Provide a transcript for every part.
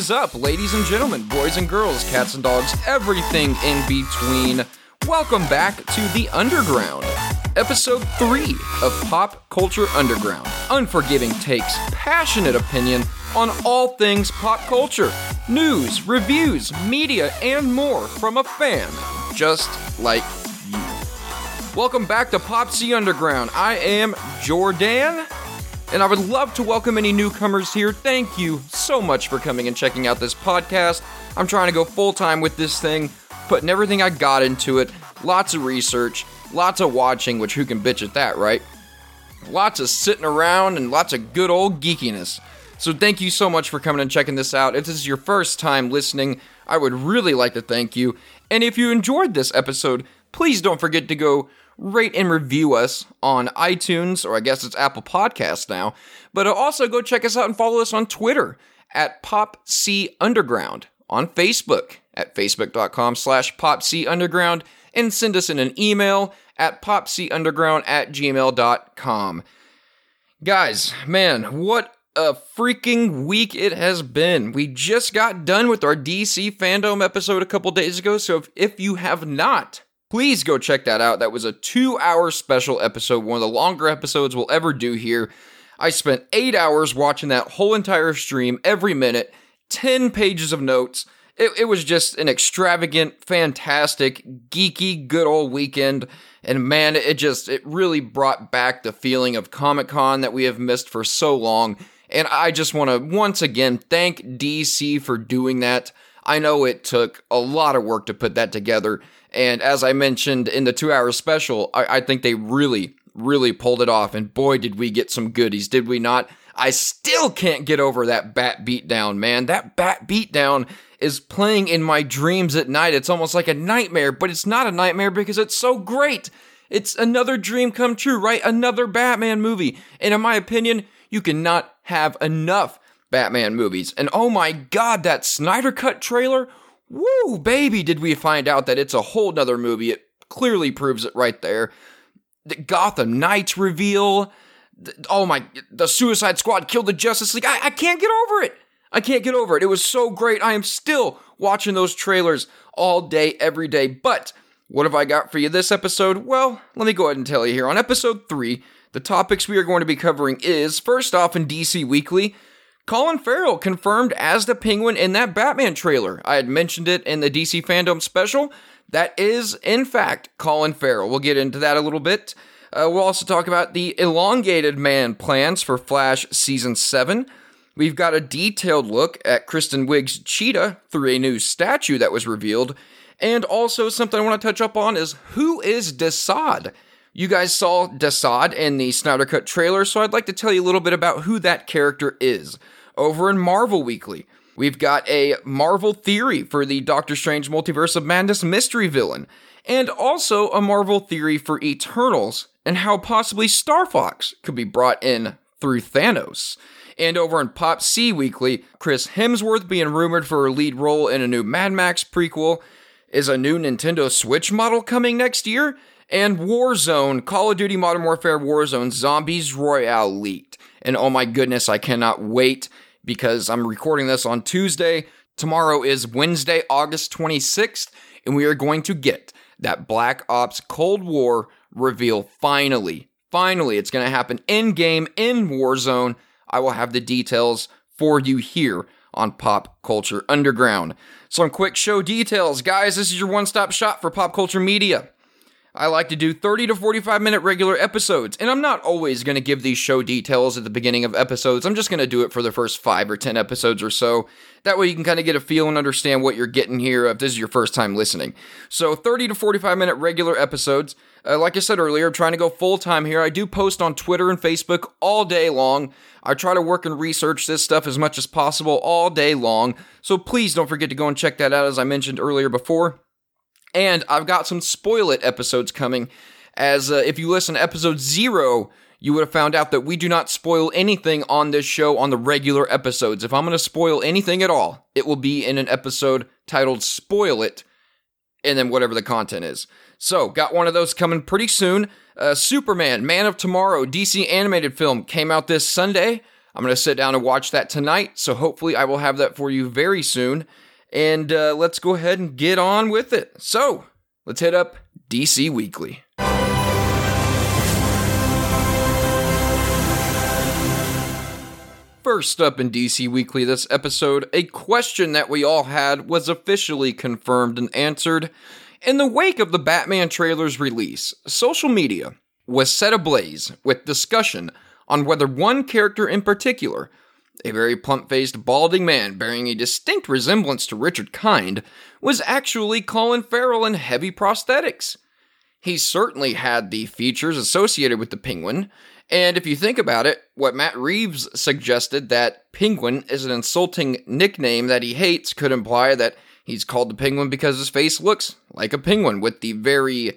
is up, ladies and gentlemen, boys and girls, cats and dogs, everything in between? Welcome back to The Underground, episode 3 of Pop Culture Underground. Unforgiving takes, passionate opinion on all things pop culture, news, reviews, media, and more from a fan just like you. Welcome back to Pop C Underground. I am Jordan and I would love to welcome any newcomers here. Thank you so much for coming and checking out this podcast. I'm trying to go full time with this thing, putting everything I got into it. Lots of research, lots of watching, which who can bitch at that, right? Lots of sitting around and lots of good old geekiness. So thank you so much for coming and checking this out. If this is your first time listening, I would really like to thank you. And if you enjoyed this episode, please don't forget to go rate and review us on iTunes, or I guess it's Apple Podcasts now. But also go check us out and follow us on Twitter at Pop C Underground, on Facebook at facebook.com slash Pop C Underground, and send us in an email at popcunderground at gmail.com. Guys, man, what a freaking week it has been. We just got done with our DC fandom episode a couple days ago, so if, if you have not please go check that out. That was a two hour special episode, one of the longer episodes we'll ever do here. I spent eight hours watching that whole entire stream, every minute, 10 pages of notes. It, it was just an extravagant, fantastic, geeky, good old weekend. And man, it just, it really brought back the feeling of Comic Con that we have missed for so long. And I just want to once again thank DC for doing that. I know it took a lot of work to put that together. And as I mentioned in the two hour special, I, I think they really, really pulled it off. And boy, did we get some goodies, did we not? I still can't get over that bat beatdown, man. That bat beatdown is playing in my dreams at night. It's almost like a nightmare, but it's not a nightmare because it's so great. It's another dream come true, right? Another Batman movie. And in my opinion, you cannot have enough Batman movies. And oh my god, that Snyder Cut trailer Woo, baby, did we find out that it's a whole nother movie. It clearly proves it right there. The Gotham Knights reveal. Oh my, the Suicide Squad killed the Justice League. I, I can't get over it. I can't get over it. It was so great. I am still watching those trailers all day, every day. But what have I got for you this episode? Well, let me go ahead and tell you here. On episode 3, the topics we are going to be covering is first off in DC Weekly, Colin Farrell confirmed as the Penguin in that Batman trailer. I had mentioned it in the DC fandom special. That is, in fact, Colin Farrell. We'll get into that a little bit. Uh, we'll also talk about the elongated man plans for Flash Season 7. We've got a detailed look at Kristen Wiig's Cheetah through a new statue that was revealed. And also, something I want to touch up on is who is Desaad? You guys saw Desaad in the Snyder Cut trailer, so I'd like to tell you a little bit about who that character is. Over in Marvel Weekly, we've got a Marvel theory for the Doctor Strange Multiverse of Madness mystery villain, and also a Marvel theory for Eternals and how possibly Star Fox could be brought in through Thanos. And over in Pop C Weekly, Chris Hemsworth being rumored for a lead role in a new Mad Max prequel. Is a new Nintendo Switch model coming next year? and Warzone, Call of Duty Modern Warfare Warzone Zombies Royale leaked. And oh my goodness, I cannot wait because I'm recording this on Tuesday. Tomorrow is Wednesday, August 26th, and we are going to get that Black Ops Cold War reveal finally. Finally, it's going to happen in game in Warzone. I will have the details for you here on Pop Culture Underground. Some quick show details. Guys, this is your one stop shop for pop culture media. I like to do 30 to 45 minute regular episodes, and I'm not always going to give these show details at the beginning of episodes. I'm just going to do it for the first five or 10 episodes or so. That way you can kind of get a feel and understand what you're getting here if this is your first time listening. So, 30 to 45 minute regular episodes. Uh, like I said earlier, I'm trying to go full time here. I do post on Twitter and Facebook all day long. I try to work and research this stuff as much as possible all day long. So, please don't forget to go and check that out, as I mentioned earlier before. And I've got some spoil it episodes coming. As uh, if you listen to episode zero, you would have found out that we do not spoil anything on this show on the regular episodes. If I'm going to spoil anything at all, it will be in an episode titled Spoil It, and then whatever the content is. So, got one of those coming pretty soon. Uh, Superman, Man of Tomorrow, DC animated film, came out this Sunday. I'm going to sit down and watch that tonight, so hopefully I will have that for you very soon. And uh, let's go ahead and get on with it. So, let's hit up DC Weekly. First up in DC Weekly this episode, a question that we all had was officially confirmed and answered. In the wake of the Batman trailer's release, social media was set ablaze with discussion on whether one character in particular, a very plump faced, balding man bearing a distinct resemblance to Richard Kind, was actually Colin Farrell in heavy prosthetics. He certainly had the features associated with the penguin, and if you think about it, what Matt Reeves suggested that penguin is an insulting nickname that he hates could imply that he's called the penguin because his face looks like a penguin with the very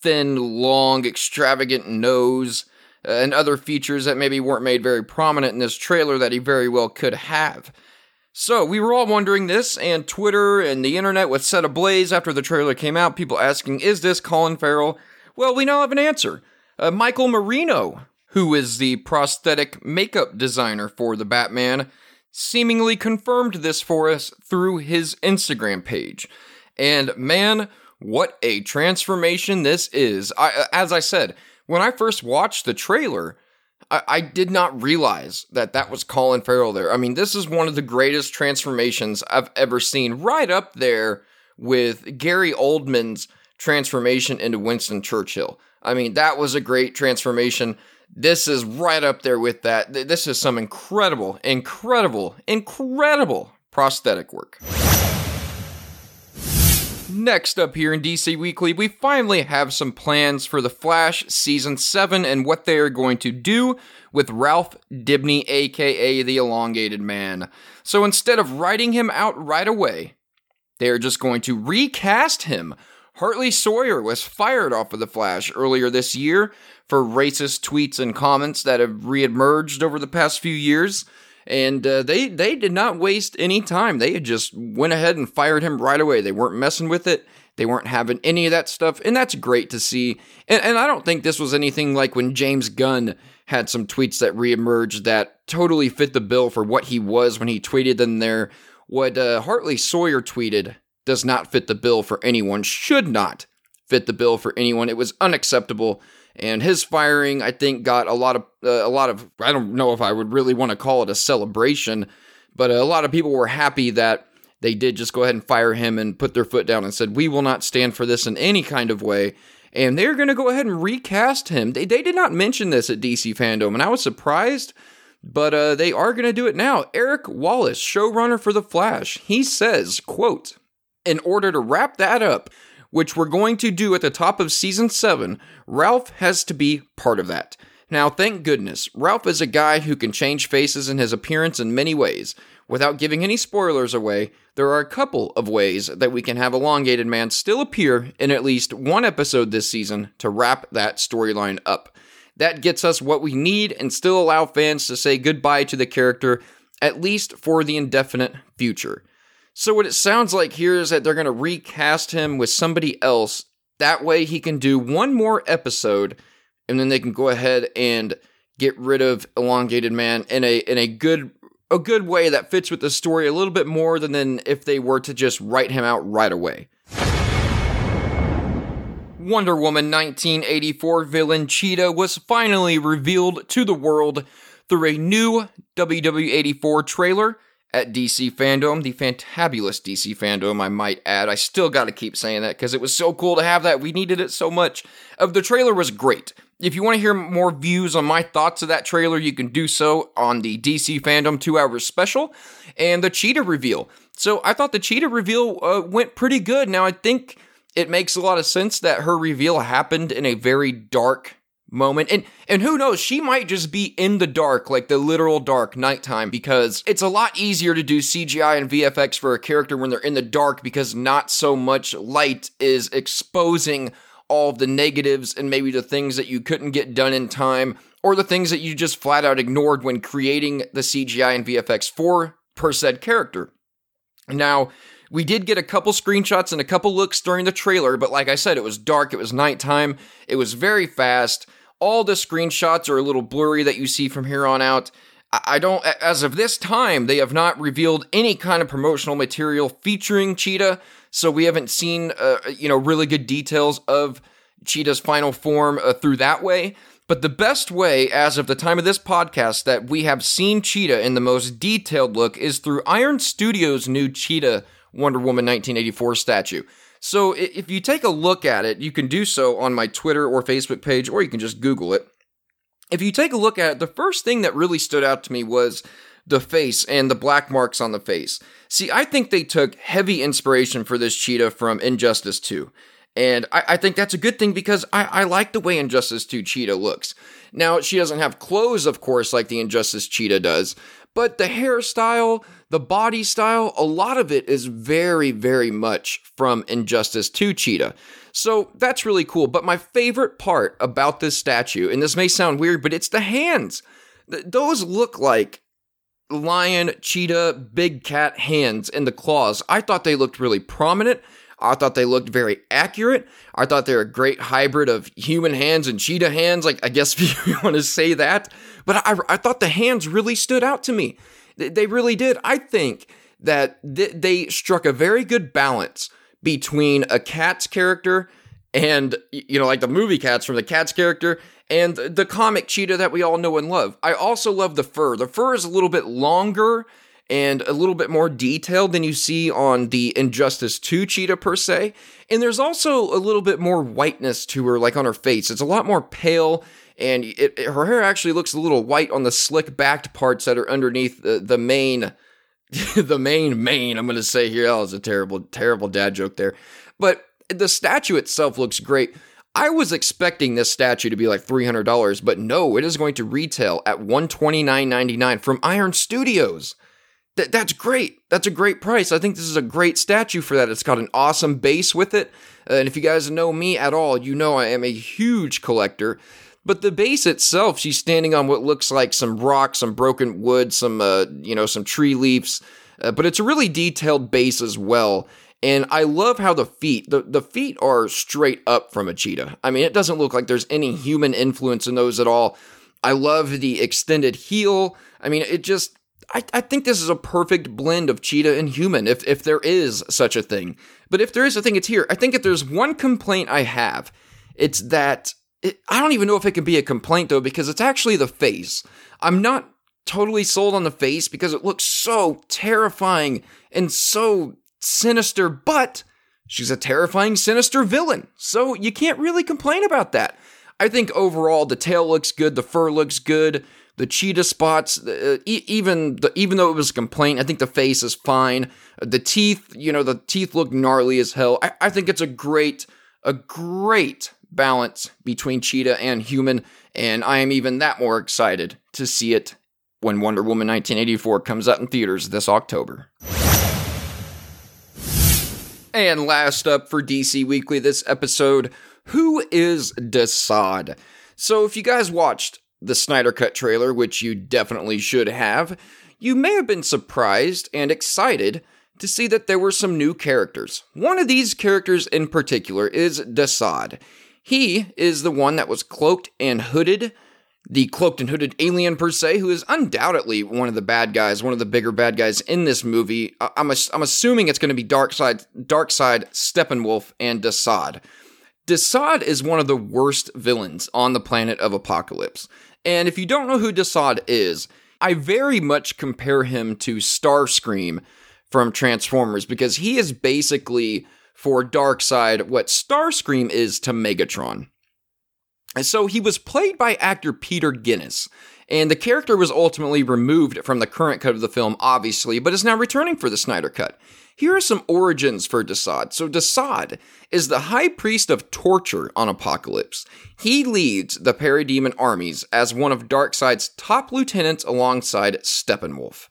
thin, long, extravagant nose and other features that maybe weren't made very prominent in this trailer that he very well could have. So, we were all wondering this, and Twitter and the internet was set ablaze after the trailer came out. People asking, is this Colin Farrell? Well, we now have an answer. Uh, Michael Marino, who is the prosthetic makeup designer for the Batman, seemingly confirmed this for us through his Instagram page. And man, what a transformation this is. I, as I said, when I first watched the trailer, I, I, did not realize that that was Colin Farrell there. I mean, this is one of the greatest transformations I've ever seen, right up there with Gary Oldman's transformation into Winston Churchill. I mean, that was a great transformation. This is right up there with that. This is some incredible, incredible, incredible prosthetic work. Next up here in DC Weekly, we finally have some plans for The Flash Season 7 and what they are going to do with Ralph Dibny, aka the Elongated Man. So instead of writing him out right away, they are just going to recast him. Hartley Sawyer was fired off of The Flash earlier this year for racist tweets and comments that have reemerged over the past few years and uh, they they did not waste any time. They just went ahead and fired him right away. They weren't messing with it. They weren't having any of that stuff, and that's great to see. And, and I don't think this was anything like when James Gunn had some tweets that reemerged that totally fit the bill for what he was when he tweeted them there. What uh, Hartley Sawyer tweeted does not fit the bill for anyone, should not fit the bill for anyone. It was unacceptable and his firing I think got a lot of uh, a lot of I don't know if I would really want to call it a celebration, but a lot of people were happy that they did just go ahead and fire him and put their foot down and said we will not stand for this in any kind of way. And they're going to go ahead and recast him. They, they did not mention this at DC Fandom, and I was surprised, but uh, they are going to do it now. Eric Wallace, showrunner for The Flash, he says, quote, in order to wrap that up, which we're going to do at the top of season 7, Ralph has to be part of that. Now, thank goodness, Ralph is a guy who can change faces and his appearance in many ways. Without giving any spoilers away, there are a couple of ways that we can have Elongated Man still appear in at least one episode this season to wrap that storyline up. That gets us what we need and still allow fans to say goodbye to the character, at least for the indefinite future. So, what it sounds like here is that they're going to recast him with somebody else. That way, he can do one more episode, and then they can go ahead and get rid of Elongated Man in a in a good a good way that fits with the story a little bit more than, than if they were to just write him out right away. Wonder Woman 1984 villain Cheetah was finally revealed to the world through a new WW84 trailer at DC Fandom, the fantabulous DC Fandom, I might add. I still got to keep saying that because it was so cool to have that. We needed it so much. Of the trailer was great. If you want to hear more views on my thoughts of that trailer, you can do so on the DC Fandom two hours special and the Cheetah reveal. So I thought the Cheetah reveal uh, went pretty good. Now I think it makes a lot of sense that her reveal happened in a very dark moment. And and who knows, she might just be in the dark, like the literal dark nighttime, because it's a lot easier to do CGI and VFX for a character when they're in the dark because not so much light is exposing all the negatives and maybe the things that you couldn't get done in time or the things that you just flat out ignored when creating the CGI and VFX for per said character. Now, we did get a couple screenshots and a couple looks during the trailer, but like I said, it was dark, it was nighttime, it was very fast all the screenshots are a little blurry that you see from here on out. I don't, as of this time, they have not revealed any kind of promotional material featuring Cheetah. So we haven't seen, uh, you know, really good details of Cheetah's final form uh, through that way. But the best way, as of the time of this podcast, that we have seen Cheetah in the most detailed look is through Iron Studios' new Cheetah Wonder Woman 1984 statue. So if you take a look at it, you can do so on my Twitter or Facebook page, or you can just Google it if you take a look at it, the first thing that really stood out to me was the face and the black marks on the face. See, I think they took heavy inspiration for this cheetah from Injustice 2. And I, I think that's a good thing because I, I like the way Injustice 2 Cheetah looks. Now, she doesn't have clothes, of course, like the Injustice Cheetah does, but the hairstyle, the body style, a lot of it is very, very much from Injustice 2 Cheetah. So that's really cool. But my favorite part about this statue, and this may sound weird, but it's the hands. Th- those look like lion, cheetah, big cat hands and the claws. I thought they looked really prominent. I thought they looked very accurate. I thought they're a great hybrid of human hands and cheetah hands. Like, I guess if you want to say that. But I, I thought the hands really stood out to me. They really did. I think that th- they struck a very good balance between a cat's character and you know like the movie cats from the cat's character and the comic cheetah that we all know and love i also love the fur the fur is a little bit longer and a little bit more detailed than you see on the injustice 2 cheetah per se and there's also a little bit more whiteness to her like on her face it's a lot more pale and it, it, her hair actually looks a little white on the slick backed parts that are underneath the, the main the main main I'm to say here. That was a terrible, terrible dad joke there. But the statue itself looks great. I was expecting this statue to be like $300, but no, it is going to retail at $129.99 from Iron Studios. Th- that's great. That's a great price. I think this is a great statue for that. It's got an awesome base with it. Uh, and if you guys know me at all, you know I am a huge collector. But the base itself, she's standing on what looks like some rock, some broken wood, some uh, you know, some tree leaves. Uh, but it's a really detailed base as well. And I love how the feet, the, the feet are straight up from a cheetah. I mean, it doesn't look like there's any human influence in those at all. I love the extended heel. I mean, it just, I, I think this is a perfect blend of cheetah and human, if, if there is such a thing. But if there is a thing, it's here. I think if there's one complaint I have, it's that it, I don't even know if it can be a complaint though, because it's actually the face. I'm not totally sold on the face because it looks so terrifying and so sinister, but she's a terrifying, sinister villain. So you can't really complain about that. I think overall the tail looks good, the fur looks good, the cheetah spots, uh, e- even the, even though it was a complaint, I think the face is fine. The teeth, you know, the teeth look gnarly as hell. I, I think it's a great, a great balance between cheetah and human, and I am even that more excited to see it when Wonder Woman 1984 comes out in theaters this October. And last up for DC Weekly this episode, who is Desaad? So if you guys watched the Snyder Cut trailer, which you definitely should have, you may have been surprised and excited to see that there were some new characters. One of these characters in particular is Desaad. He is the one that was cloaked and hooded, the cloaked and hooded alien per se, who is undoubtedly one of the bad guys, one of the bigger bad guys in this movie. I'm, I'm assuming it's going to be Darkseid, Darkseid, Steppenwolf, and Desaad. Desaad is one of the worst villains on the planet of Apokolips. And if you don't know who Desaad is, I very much compare him to Starscream from Transformers because he is basically for Darkseid what Starscream is to Megatron. And so he was played by actor Peter Guinness, and the character was ultimately removed from the current cut of the film, obviously, but is now returning for the Snyder Cut. Here are some origins for Desaad. So, Desaad is the high priest of torture on Apokolips. He leads the parademon armies as one of Darkseid's top lieutenants alongside Steppenwolf.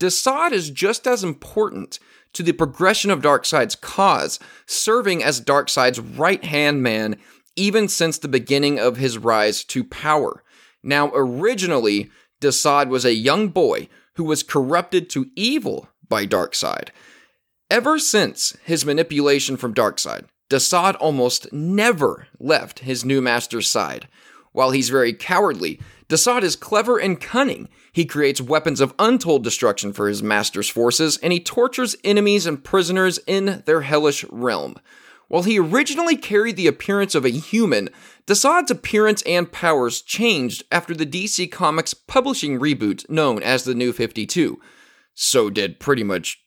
Desaad is just as important to the progression of Darkseid's cause, serving as Darkseid's right hand man even since the beginning of his rise to power. Now, originally, Desaad was a young boy who was corrupted to evil by Darkseid. Ever since his manipulation from Darkseid, Desaad almost never left his new master's side. While he's very cowardly, Desaad is clever and cunning. He creates weapons of untold destruction for his master's forces, and he tortures enemies and prisoners in their hellish realm. While he originally carried the appearance of a human, Desaad's appearance and powers changed after the DC Comics publishing reboot known as the New 52. So did pretty much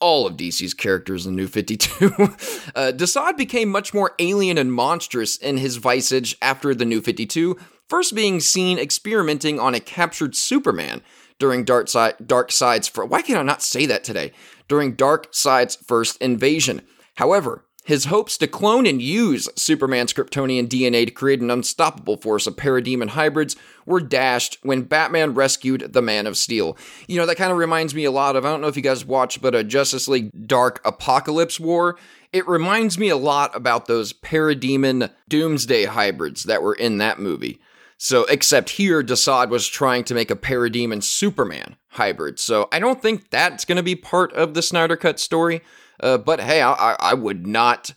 all of DC's characters in New 52. uh, Desaad became much more alien and monstrous in his visage after the New 52, first being seen experimenting on a captured Superman during Dark, Side, Darkseid's. For, why can I not say that today? During Darkseid's first invasion. However, his hopes to clone and use Superman's Kryptonian DNA to create an unstoppable force of parademon hybrids were dashed when Batman rescued the Man of Steel. You know, that kind of reminds me a lot of, I don't know if you guys watched, but a Justice League Dark Apokolips War. It reminds me a lot about those parademon doomsday hybrids that were in that movie. So, except here, Desaad was trying to make a parademon Superman hybrid. So, I don't think that's going to be part of the Snyder Cut story. Uh, but hey, I, I would not.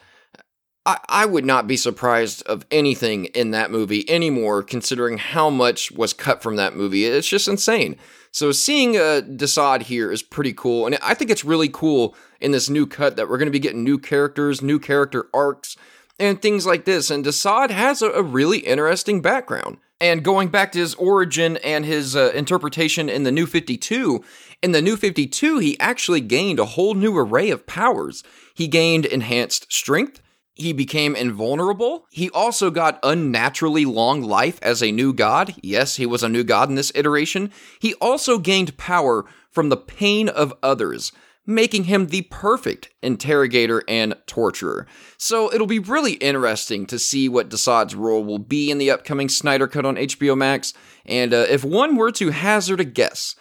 I, I would not be surprised of anything in that movie anymore, considering how much was cut from that movie. It's just insane. So seeing uh, Desaad here is pretty cool, and I think it's really cool in this new cut that we're going to be getting new characters, new character arcs, and things like this. And Desaad has a, a really interesting background. And going back to his origin and his uh, interpretation in the New 52, in the New 52, he actually gained a whole new array of powers. He gained enhanced strength. He became invulnerable. He also got unnaturally long life as a new god. Yes, he was a new god in this iteration. He also gained power from the pain of others, making him the perfect interrogator and torturer. So it'll be really interesting to see what Desaad's role will be in the upcoming Snyder Cut on HBO Max. And uh, if one were to hazard a guess,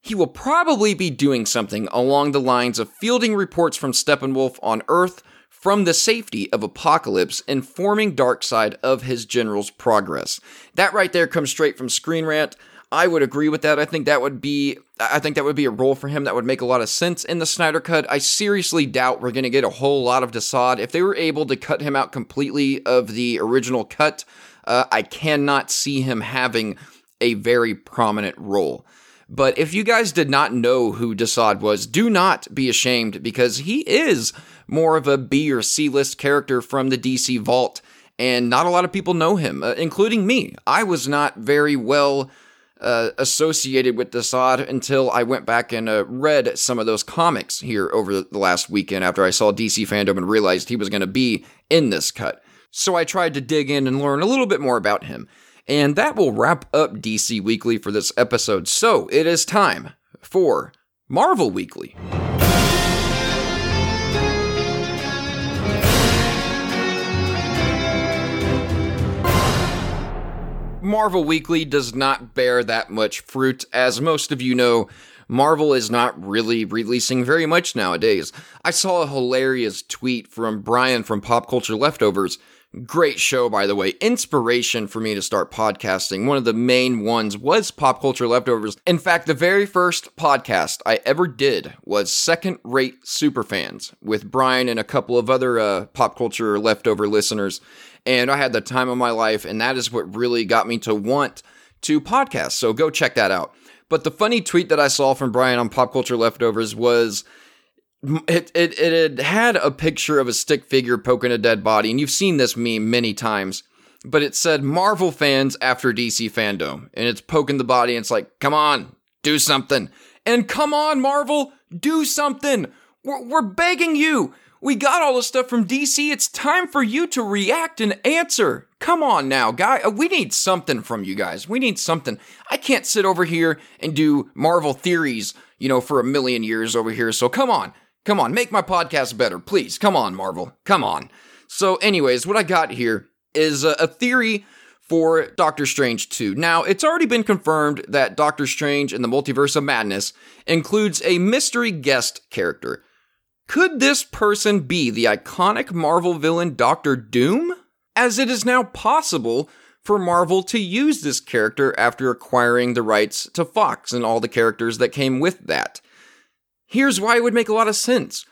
he will probably be doing something along the lines of fielding reports from Steppenwolf on Earth from the safety of Apokolips, informing Darkseid of his general's progress. That right there comes straight from Screen Rant. I would agree with that. I think that would be I think that would be a role for him that would make a lot of sense in the Snyder cut. I seriously doubt we're going to get a whole lot of Desaad. If they were able to cut him out completely of the original cut, uh, I cannot see him having a very prominent role. But if you guys did not know who Desaad was, do not be ashamed because he is more of a B or C list character from the DC Vault, and not a lot of people know him, uh, including me. I was not very well uh, associated with Desaad until I went back and uh, read some of those comics here over the last weekend after I saw DC fandom and realized he was going to be in this cut. So I tried to dig in and learn a little bit more about him. And that will wrap up DC Weekly for this episode. So it is time for Marvel Weekly. Marvel Weekly does not bear that much fruit. As most of you know, Marvel is not really releasing very much nowadays. I saw a hilarious tweet from Brian from Pop Culture Leftovers Great show, by the way. Inspiration for me to start podcasting. One of the main ones was Pop Culture Leftovers. In fact, the very first podcast I ever did was Second Rate Superfans with Brian and a couple of other uh, Pop Culture Leftover listeners. And I had the time of my life, and that is what really got me to want to podcast. So go check that out. But the funny tweet that I saw from Brian on Pop Culture Leftovers was it, it it had a picture of a stick figure poking a dead body, and you've seen this meme many times. But it said Marvel fans after DC fandom, and it's poking the body, and it's like, come on, do something, and come on, Marvel, do something. We're, we're begging you. We got all the stuff from DC. It's time for you to react and answer. Come on now, guy. Uh, we need something from you guys. We need something. I can't sit over here and do Marvel theories, you know, for a million years over here. So come on. Come on, make my podcast better, please. Come on, Marvel. Come on. So, anyways, what I got here is a, theory for Doctor Strange 2. Now, it's already been confirmed that Doctor Strange in the Multiverse of Madness includes a mystery guest character. Could this person be the iconic Marvel villain Doctor Doom? As it is now possible for Marvel to use this character after acquiring the rights to Fox and all the characters that came with that. Here's why it would make a lot of sense.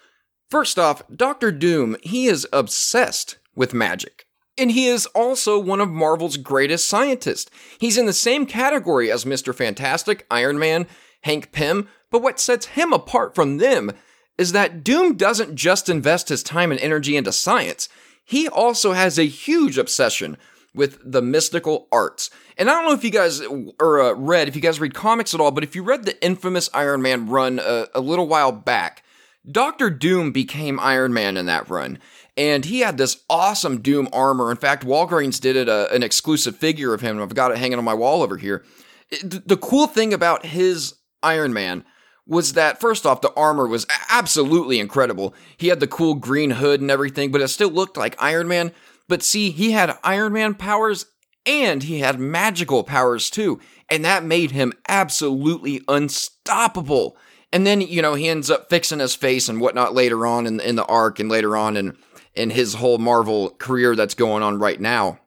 First off, Doctor Doom, he is obsessed with magic. And he is also one of Marvel's greatest scientists. He's in the same category as Mr. Fantastic, Iron Man, Hank Pym, but what sets him apart from them is that Doom doesn't just invest his time and energy into science, he also has a huge obsession with the mystical arts. And I don't know if you guys or uh, read, if you guys read comics at all, but if you read the infamous Iron Man run uh, a little while back, Doctor Doom became Iron Man in that run. And he had this awesome Doom armor. In fact, Walgreens did it a, uh, an exclusive figure of him. I've got it hanging on my wall over here. It, the cool thing about his Iron Man was that first off, the armor was absolutely incredible. He had the cool green hood and everything, but it still looked like Iron Man. But see, he had Iron Man powers and he had magical powers too. And that made him absolutely unstoppable. And then, you know, he ends up fixing his face and whatnot later on in, in the arc and later on in, in his whole Marvel career that's going on right now.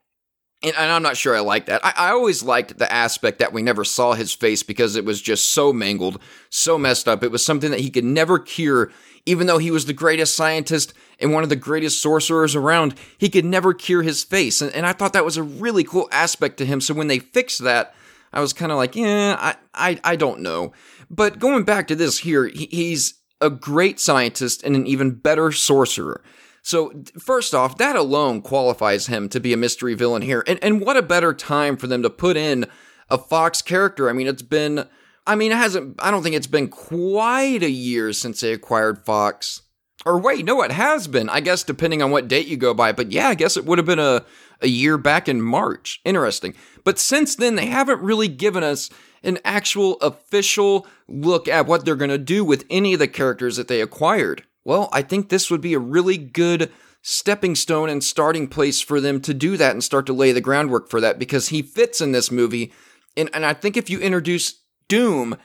And, and I'm not sure I like that. I, I always liked the aspect that we never saw his face because it was just so mangled, so messed up. It was something that he could never cure, even though he was the greatest scientist and one of the greatest sorcerers around. He could never cure his face. And, and I thought that was a really cool aspect to him. So when they fixed that, I was kind of like, yeah, I, I, I don't know. But going back to this here, he, he's a great scientist and an even better sorcerer. So, first off, that alone qualifies him to be a mystery villain here. And, and what a better time for them to put in a Fox character. I mean, it's been, I mean, it hasn't, I don't think it's been quite a year since they acquired Fox. Or wait, no, it has been. I guess depending on what date you go by. But yeah, I guess it would have been a, a year back in March. Interesting. But since then, they haven't really given us an actual official look at what they're going to do with any of the characters that they acquired. Well, I think this would be a really good stepping stone and starting place for them to do that and start to lay the groundwork for that because he fits in this movie. And, and I think if you introduce Doom,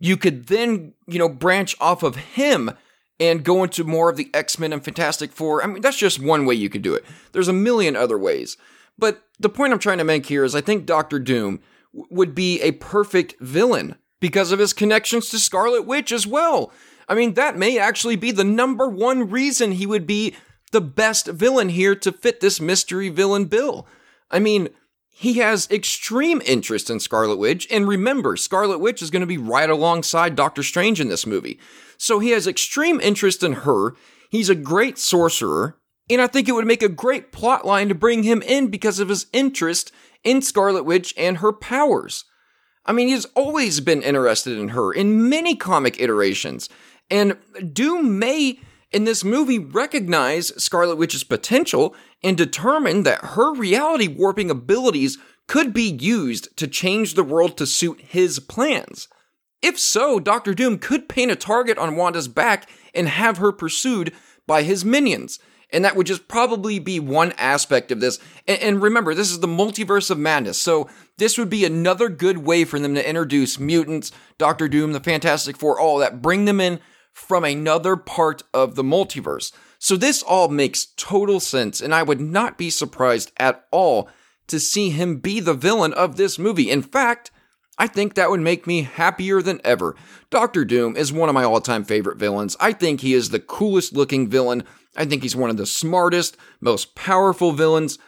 you could then, you know, branch off of him and go into more of the X Men and Fantastic Four. I mean, that's just one way you could do it. There's a million other ways. But the point I'm trying to make here is I think Doctor Doom w- would be a perfect villain because of his connections to Scarlet Witch as well. I mean, that may actually be the number one reason he would be the best villain here to fit this mystery villain bill. I mean, he has extreme interest in Scarlet Witch, and remember, Scarlet Witch is going to be right alongside Doctor Strange in this movie. So he has extreme interest in her. He's a great sorcerer, and I think it would make a great plot line to bring him in because of his interest in Scarlet Witch and her powers. I mean, he's always been interested in her in many comic iterations. And Doom may, in this movie, recognize Scarlet Witch's potential and determine that her reality warping abilities could be used to change the world to suit his plans. If so, Doctor Doom could paint a target on Wanda's back and have her pursued by his minions. And that would just probably be one aspect of this. And, and, remember, this is the multiverse of madness. So this would be another good way for them to introduce mutants, Doctor Doom, the Fantastic Four, all that, bring them in from another part of the multiverse. So this all makes total sense, and I would not be surprised at all to see him be the villain of this movie. In fact, I think that would make me happier than ever. Doctor Doom is one of my all time favorite villains. I think he is the coolest looking villain. I think he's one of the smartest, most powerful villains.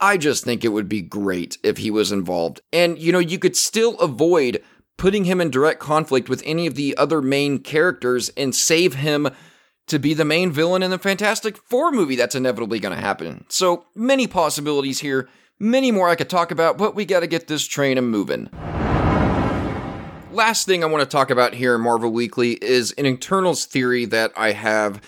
I just think it would be great if he was involved. And, you know, you could still avoid putting him in direct conflict with any of the other main characters and save him to be the main villain in the Fantastic Four movie that's inevitably going to happen. So, many possibilities here, many more I could talk about, but we got to get this train a moving. Last thing I want to talk about here in Marvel Weekly is an Eternals theory that I have,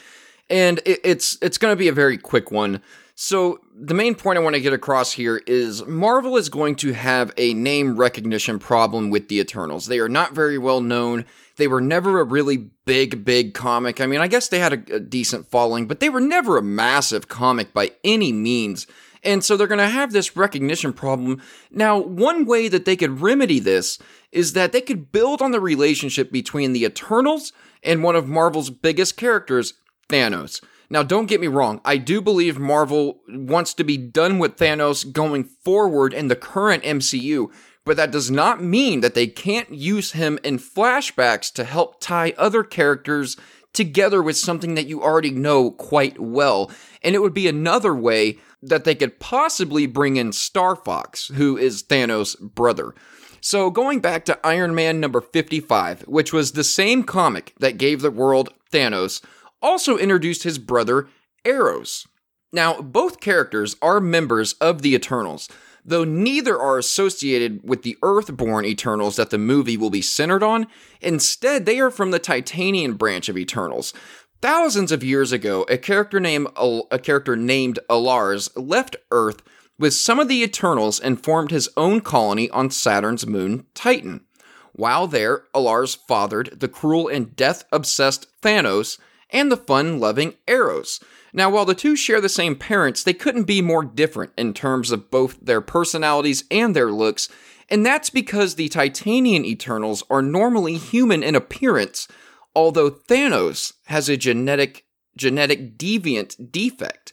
and it's it's going to be a very quick one. So, the main point I want to get across here is Marvel is going to have a name recognition problem with the Eternals. They are not very well known. They were never a really big, big comic. I mean, I guess they had a, a decent following, but they were never a massive comic by any means. And so they're going to have this recognition problem. Now, one way that they could remedy this is that they could build on the relationship between the Eternals and one of Marvel's biggest characters, Thanos. Now, don't get me wrong, I do believe Marvel wants to be done with Thanos going forward in the current MCU, but that does not mean that they can't use him in flashbacks to help tie other characters together with something that you already know quite well. And it would be another way that they could possibly bring in Star Fox, who is Thanos' brother. So, going back to Iron Man number 55, which was the same comic that gave the world Thanos, also introduced his brother Eros. Now, both characters are members of the Eternals, though neither are associated with the Earthborn Eternals that the movie will be centered on. Instead, they are from the Titanian branch of Eternals. Thousands of years ago, a character named a character named A'lars left Earth with some of the Eternals and formed his own colony on Saturn's moon Titan. While there, A'lars fathered the cruel and death-obsessed Thanos and the fun-loving Eros. Now, while the two share the same parents, they couldn't be more different in terms of both their personalities and their looks, and that's because the Titanian Eternals are normally human in appearance, although Thanos has a genetic genetic deviant defect.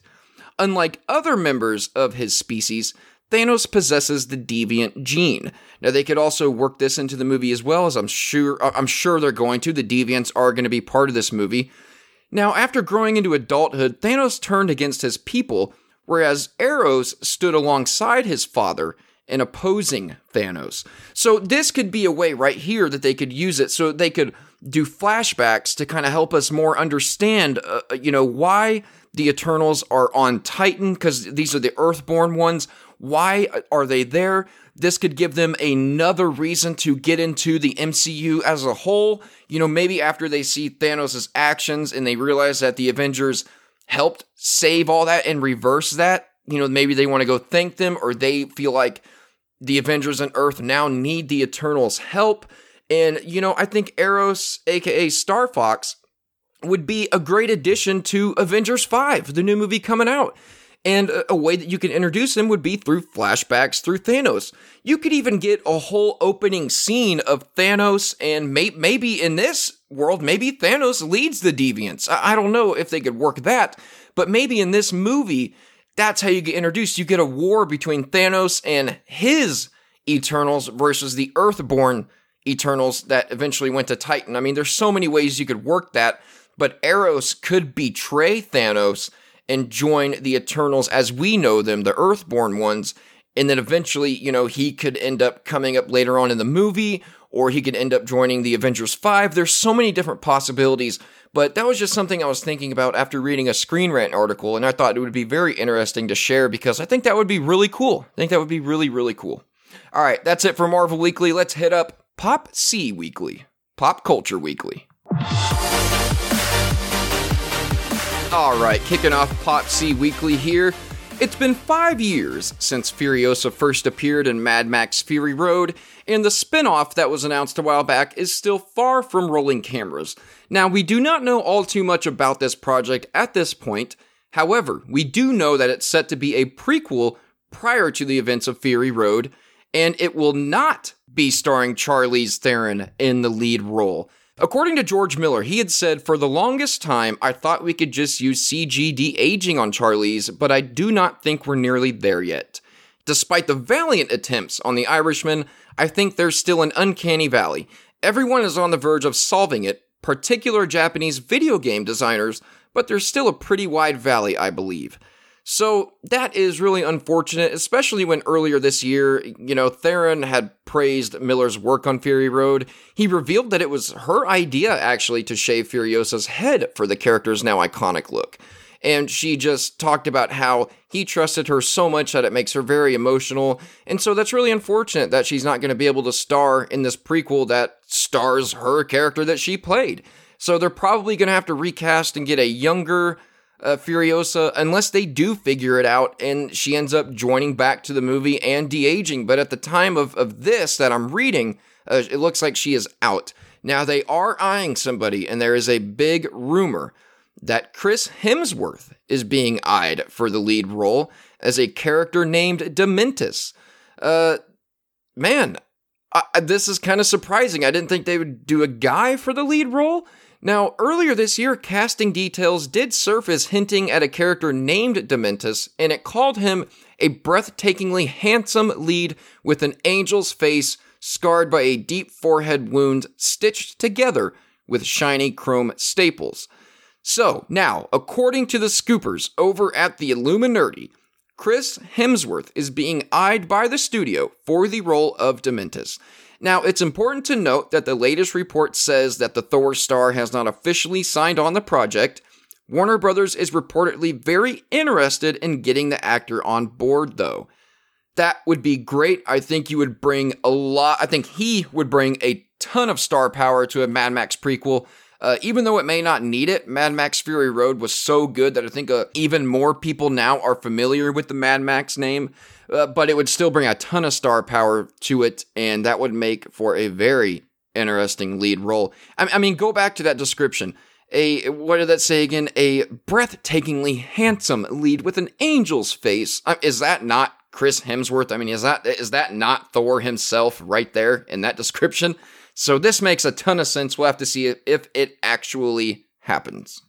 Unlike other members of his species, Thanos possesses the deviant gene. Now they could also work this into the movie as well as I'm sure I'm sure they're going to. The deviants are going to be part of this movie. Now, after growing into adulthood, Thanos turned against his people, whereas Eros stood alongside his father in opposing Thanos. So, this could be a way right here that they could use it so they could do flashbacks to kind of help us more understand, uh, uh you know, why the Eternals are on Titan, because these are the Earthborn ones. Why are they there? This could give them another reason to get into the MCU as a whole. You know, maybe after they see Thanos' actions and they realize that the Avengers helped save all that and reverse that, you know, maybe they want to go thank them or they feel like the Avengers and Earth now need the Eternals' help. And, you know, I think Eros, aka Star Fox, would be a great addition to Avengers 5, the new movie coming out. And a, way that you can introduce him would be through flashbacks through Thanos. You could even get a whole opening scene of Thanos, and may- maybe in this world, maybe Thanos leads the Deviants. I-, I don't know if they could work that, but maybe in this movie, that's how you get introduced. You get a war between Thanos and his Eternals versus the Earthborn Eternals that eventually went to Titan. I mean, there's so many ways you could work that, but Eros could betray Thanos and join the Eternals as we know them, the Earthborn ones. And then eventually, you know, he could end up coming up later on in the movie, or he could end up joining the Avengers 5. There's so many different possibilities, but that was just something I was thinking about after reading a Screen Rant article, and I thought it would be very interesting to share because I think that would be really cool. I think that would be really, really cool. All right, that's it for Marvel Weekly. Let's hit up Pop C Weekly, Pop Culture Weekly. All right, kicking off Pop C Weekly here. It's been five years since Furiosa first appeared in Mad Max Fury Road, and the spin off that was announced a while back is still far from rolling cameras. Now, we do not know all too much about this project at this point. However, we do know that it's set to be a prequel prior to the events of Fury Road, and it will not be starring Charlize Theron in the lead role. According to George Miller, he had said, For the longest time, I thought we could just use CG de aging on Charlize, but I do not think we're nearly there yet. Despite the valiant attempts on the Irishman, I think there's still an uncanny valley. Everyone is on the verge of solving it, particular Japanese video game designers, but there's still a pretty wide valley, I believe. So that is really unfortunate, especially when earlier this year, you know, Theron had praised Miller's work on Fury Road. He revealed that it was her idea actually to shave Furiosa's head for the character's now iconic look. And she just talked about how he trusted her so much that it makes her very emotional. And so that's really unfortunate that she's not going to be able to star in this prequel that stars her character that she played. So they're probably going to have to recast and get a younger, uh, Furiosa unless they do figure it out and she ends up joining back to the movie and de aging. But at the time of, of this that I'm reading, uh, it looks like she is out. Now, they are eyeing somebody, and there is a big rumor that Chris Hemsworth is being eyed for the lead role as a character named Dementus. Uh, man, I, this is kind of surprising. I didn't think they would do a guy for the lead role. Now, earlier this year, casting details did surface hinting at a character named Dementus, and it called him a breathtakingly handsome lead with an angel's face scarred by a deep forehead wound stitched together with shiny chrome staples. So, now, according to the scoopers over at the Illuminerdi, Chris Hemsworth is being eyed by the studio for the role of Dementus. Now, it's important to note that the latest report says that the Thor star has not officially signed on the project. Warner Brothers is reportedly very interested in getting the actor on board, though. That would be great. I think you would bring a lot, I think he would bring a ton of star power to a Mad Max prequel. Uh, even though it may not need it, Mad Max Fury Road was so good that I think uh, even more people now are familiar with the Mad Max name. Uh, but it would still bring a ton of star power to it, and that would make for a very interesting lead role. I, I mean, go back to that description. A what did that say again? A breathtakingly handsome lead with an angel's face. Uh, is that not Chris Hemsworth? I mean, is that is that not Thor himself right there in that description? So this makes a ton of sense. We'll have to see if it actually happens.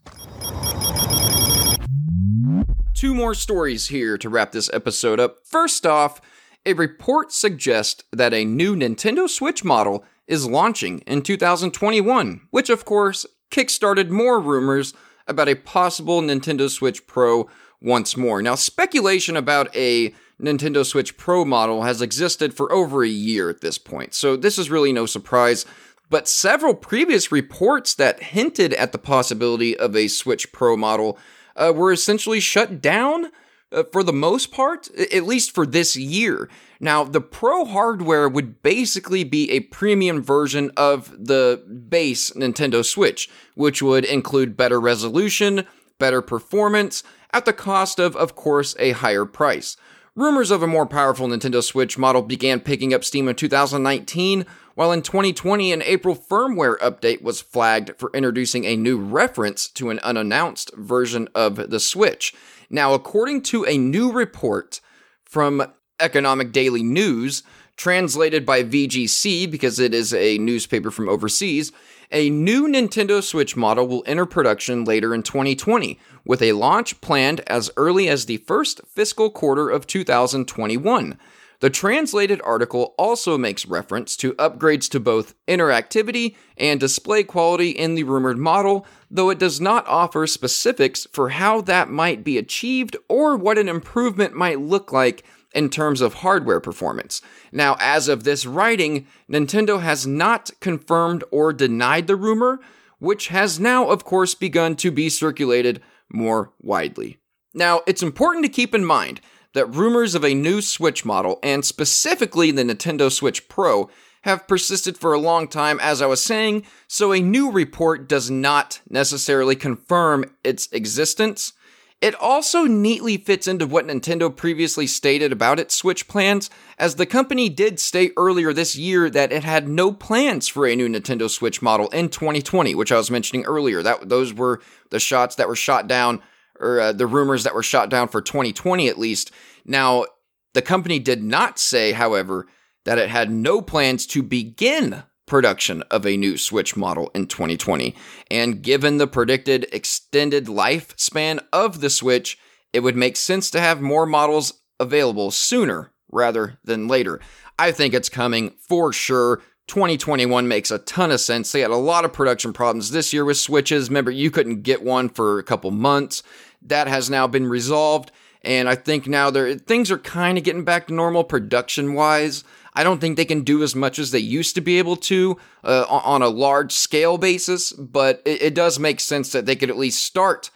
Two more stories here to wrap this episode up. First off, a report suggests that a new Nintendo Switch model is launching in 2021, which of course kickstarted more rumors about a possible Nintendo Switch Pro once more. Now, speculation about a Nintendo Switch Pro model has existed for over a year at this point, so this is really no surprise. But several previous reports that hinted at the possibility of a Switch Pro model uh, were essentially shut down uh, for the most part, at least for this year. Now, the Pro hardware would basically be a premium version of the base Nintendo Switch, which would include better resolution, better performance, at the cost of, of course, a higher price. Rumors of a more powerful Nintendo Switch model began picking up steam in 2019, while in 2020 an April firmware update was flagged for introducing a new reference to an unannounced version of the Switch. Now, according to a new report from Economic Daily News, translated by VGC because it is a newspaper from overseas, a new Nintendo Switch model will enter production later in 2020, with a launch planned as early as the first fiscal quarter of 2021. The translated article also makes reference to upgrades to both interactivity and display quality in the rumored model, though it does not offer specifics for how that might be achieved or what an improvement might look like in terms of hardware performance. Now, as of this writing, Nintendo has not confirmed or denied the rumor, which has now, of course, begun to be circulated more widely. Now, it's important to keep in mind that rumors of a new Switch model, and specifically the Nintendo Switch Pro, have persisted for a long time, as I was saying, so a new report does not necessarily confirm its existence. It also neatly fits into what Nintendo previously stated about its Switch plans, as the company did state earlier this year that it had no plans for a new Nintendo Switch model in 2020, which I was mentioning earlier. That those were the shots that were shot down, or uh, the rumors that were shot down for 2020 at least. Now, the company did not say, however, that it had no plans to begin production of a new Switch model in 2020. And given the predicted extended lifespan of the Switch, it would make sense to have more models available sooner rather than later. I think it's coming for sure. 2021 makes a ton of sense. They had a lot of production problems this year with Switches. Remember, you couldn't get one for a couple months. That has now been resolved. And I think now things are kind of getting back to normal production wise. I don't think they can do as much as they used to be able to uh, on a large scale basis, but it, it, does make sense that they could at least start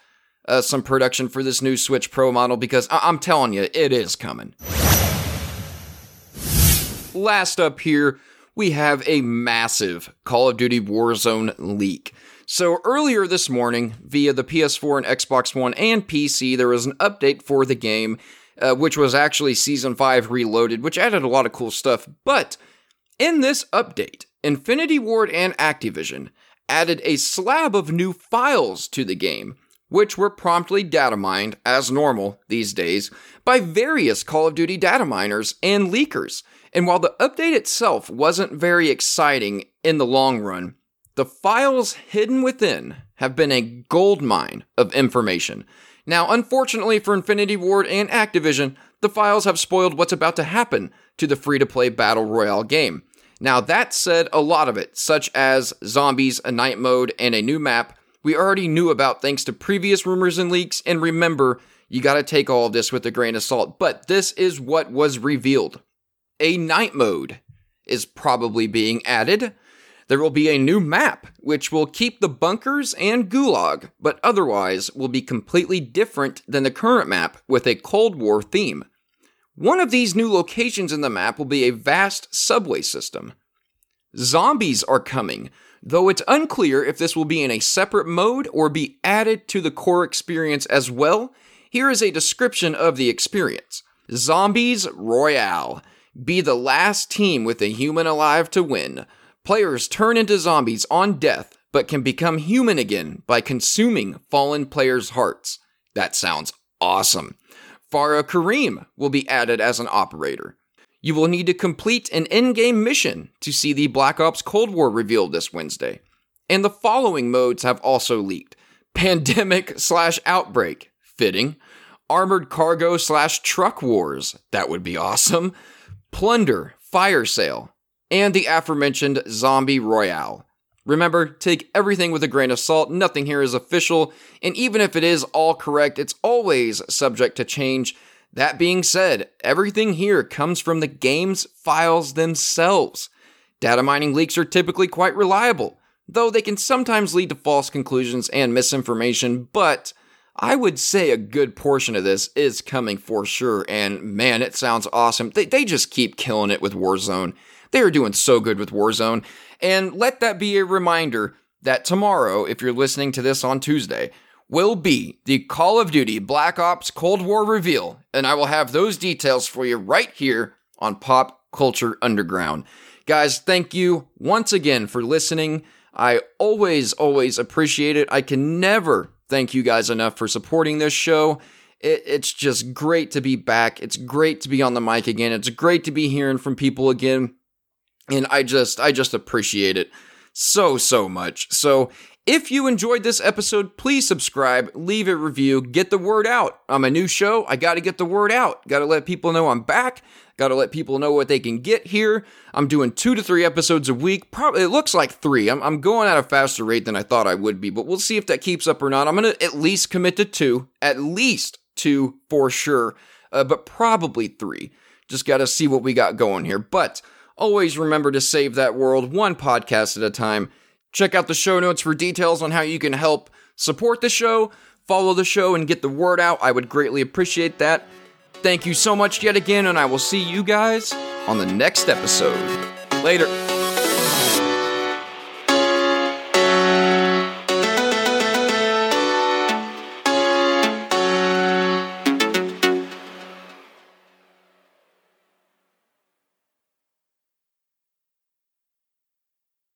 uh, some production for this new Switch Pro model because I- I'm telling you, it is coming. Last up here, we have a massive Call of Duty Warzone leak. So earlier this morning, via the PS4 and Xbox One and PC, there was an update for the game uh, which was actually Season 5 Reloaded, which added a lot of cool stuff. But in this update, Infinity Ward and Activision added a slab of new files to the game, which were promptly data mined, as normal these days, by various Call of Duty data miners and leakers. And while the update itself wasn't very exciting in the long run, the files hidden within have been a gold mine of information. Now, unfortunately for Infinity Ward and Activision, the files have spoiled what's about to happen to the free to play Battle Royale game. Now, that said, a lot of it, such as zombies, a night mode, and a new map, we already knew about thanks to previous rumors and leaks, and remember, you got to take all of this with a grain of salt, but this is what was revealed. A night mode is probably being added. There will be a new map, which will keep the bunkers and gulag, but otherwise will be completely different than the current map with a Cold War theme. One of these new locations in the map will be a vast subway system. Zombies are coming, though it's unclear if this will be in a separate mode or be added to the core experience as well. Here is a description of the experience Zombies Royale. Be the last team with a human alive to win. Players turn into zombies on death, but can become human again by consuming fallen players' hearts. That sounds awesome. Farah Karim will be added as an operator. You will need to complete an in game mission to see the Black Ops Cold War revealed this Wednesday. And the following modes have also leaked Pandemic slash Outbreak, fitting. Armored Cargo slash Truck Wars, that would be awesome. Plunder, Fire Sale, and the aforementioned Zombie Royale. Remember, take everything with a grain of salt. Nothing here is official, and even if it is all correct, it's always subject to change. That being said, everything here comes from the game's files themselves. Data mining leaks are typically quite reliable, though they can sometimes lead to false conclusions and misinformation, but I would say a good portion of this is coming for sure, and man, it sounds awesome. They, they just keep killing it with Warzone. They are doing so good with Warzone. And let that be a reminder that tomorrow, if you're listening to this on Tuesday, will be the Call of Duty Black Ops Cold War reveal. And I will have those details for you right here on Pop Culture Underground. Guys, thank you once again for listening. I always, always appreciate it. I can never thank you guys enough for supporting this show. It, it's just great to be back. It's great to be on the mic again. It's great to be hearing from people again and I just I just appreciate it so so much. So if you enjoyed this episode, please subscribe, leave a review, get the word out. I'm a new show. I got to get the word out. Got to let people know I'm back. Got to let people know what they can get here. I'm doing two to three episodes a week. Probably it looks like three. I'm, I'm going at a faster rate than I thought I would be, but we'll see if that keeps up or not. I'm gonna at least commit to two, at least two for sure, uh, but probably three. Just got to see what we got going here. But Always remember to save that world one podcast at a time. Check out the show notes for details on how you can help support the show, follow the show, and get the word out. I would greatly appreciate that. Thank you so much yet again, and I will see you guys on the next episode. Later.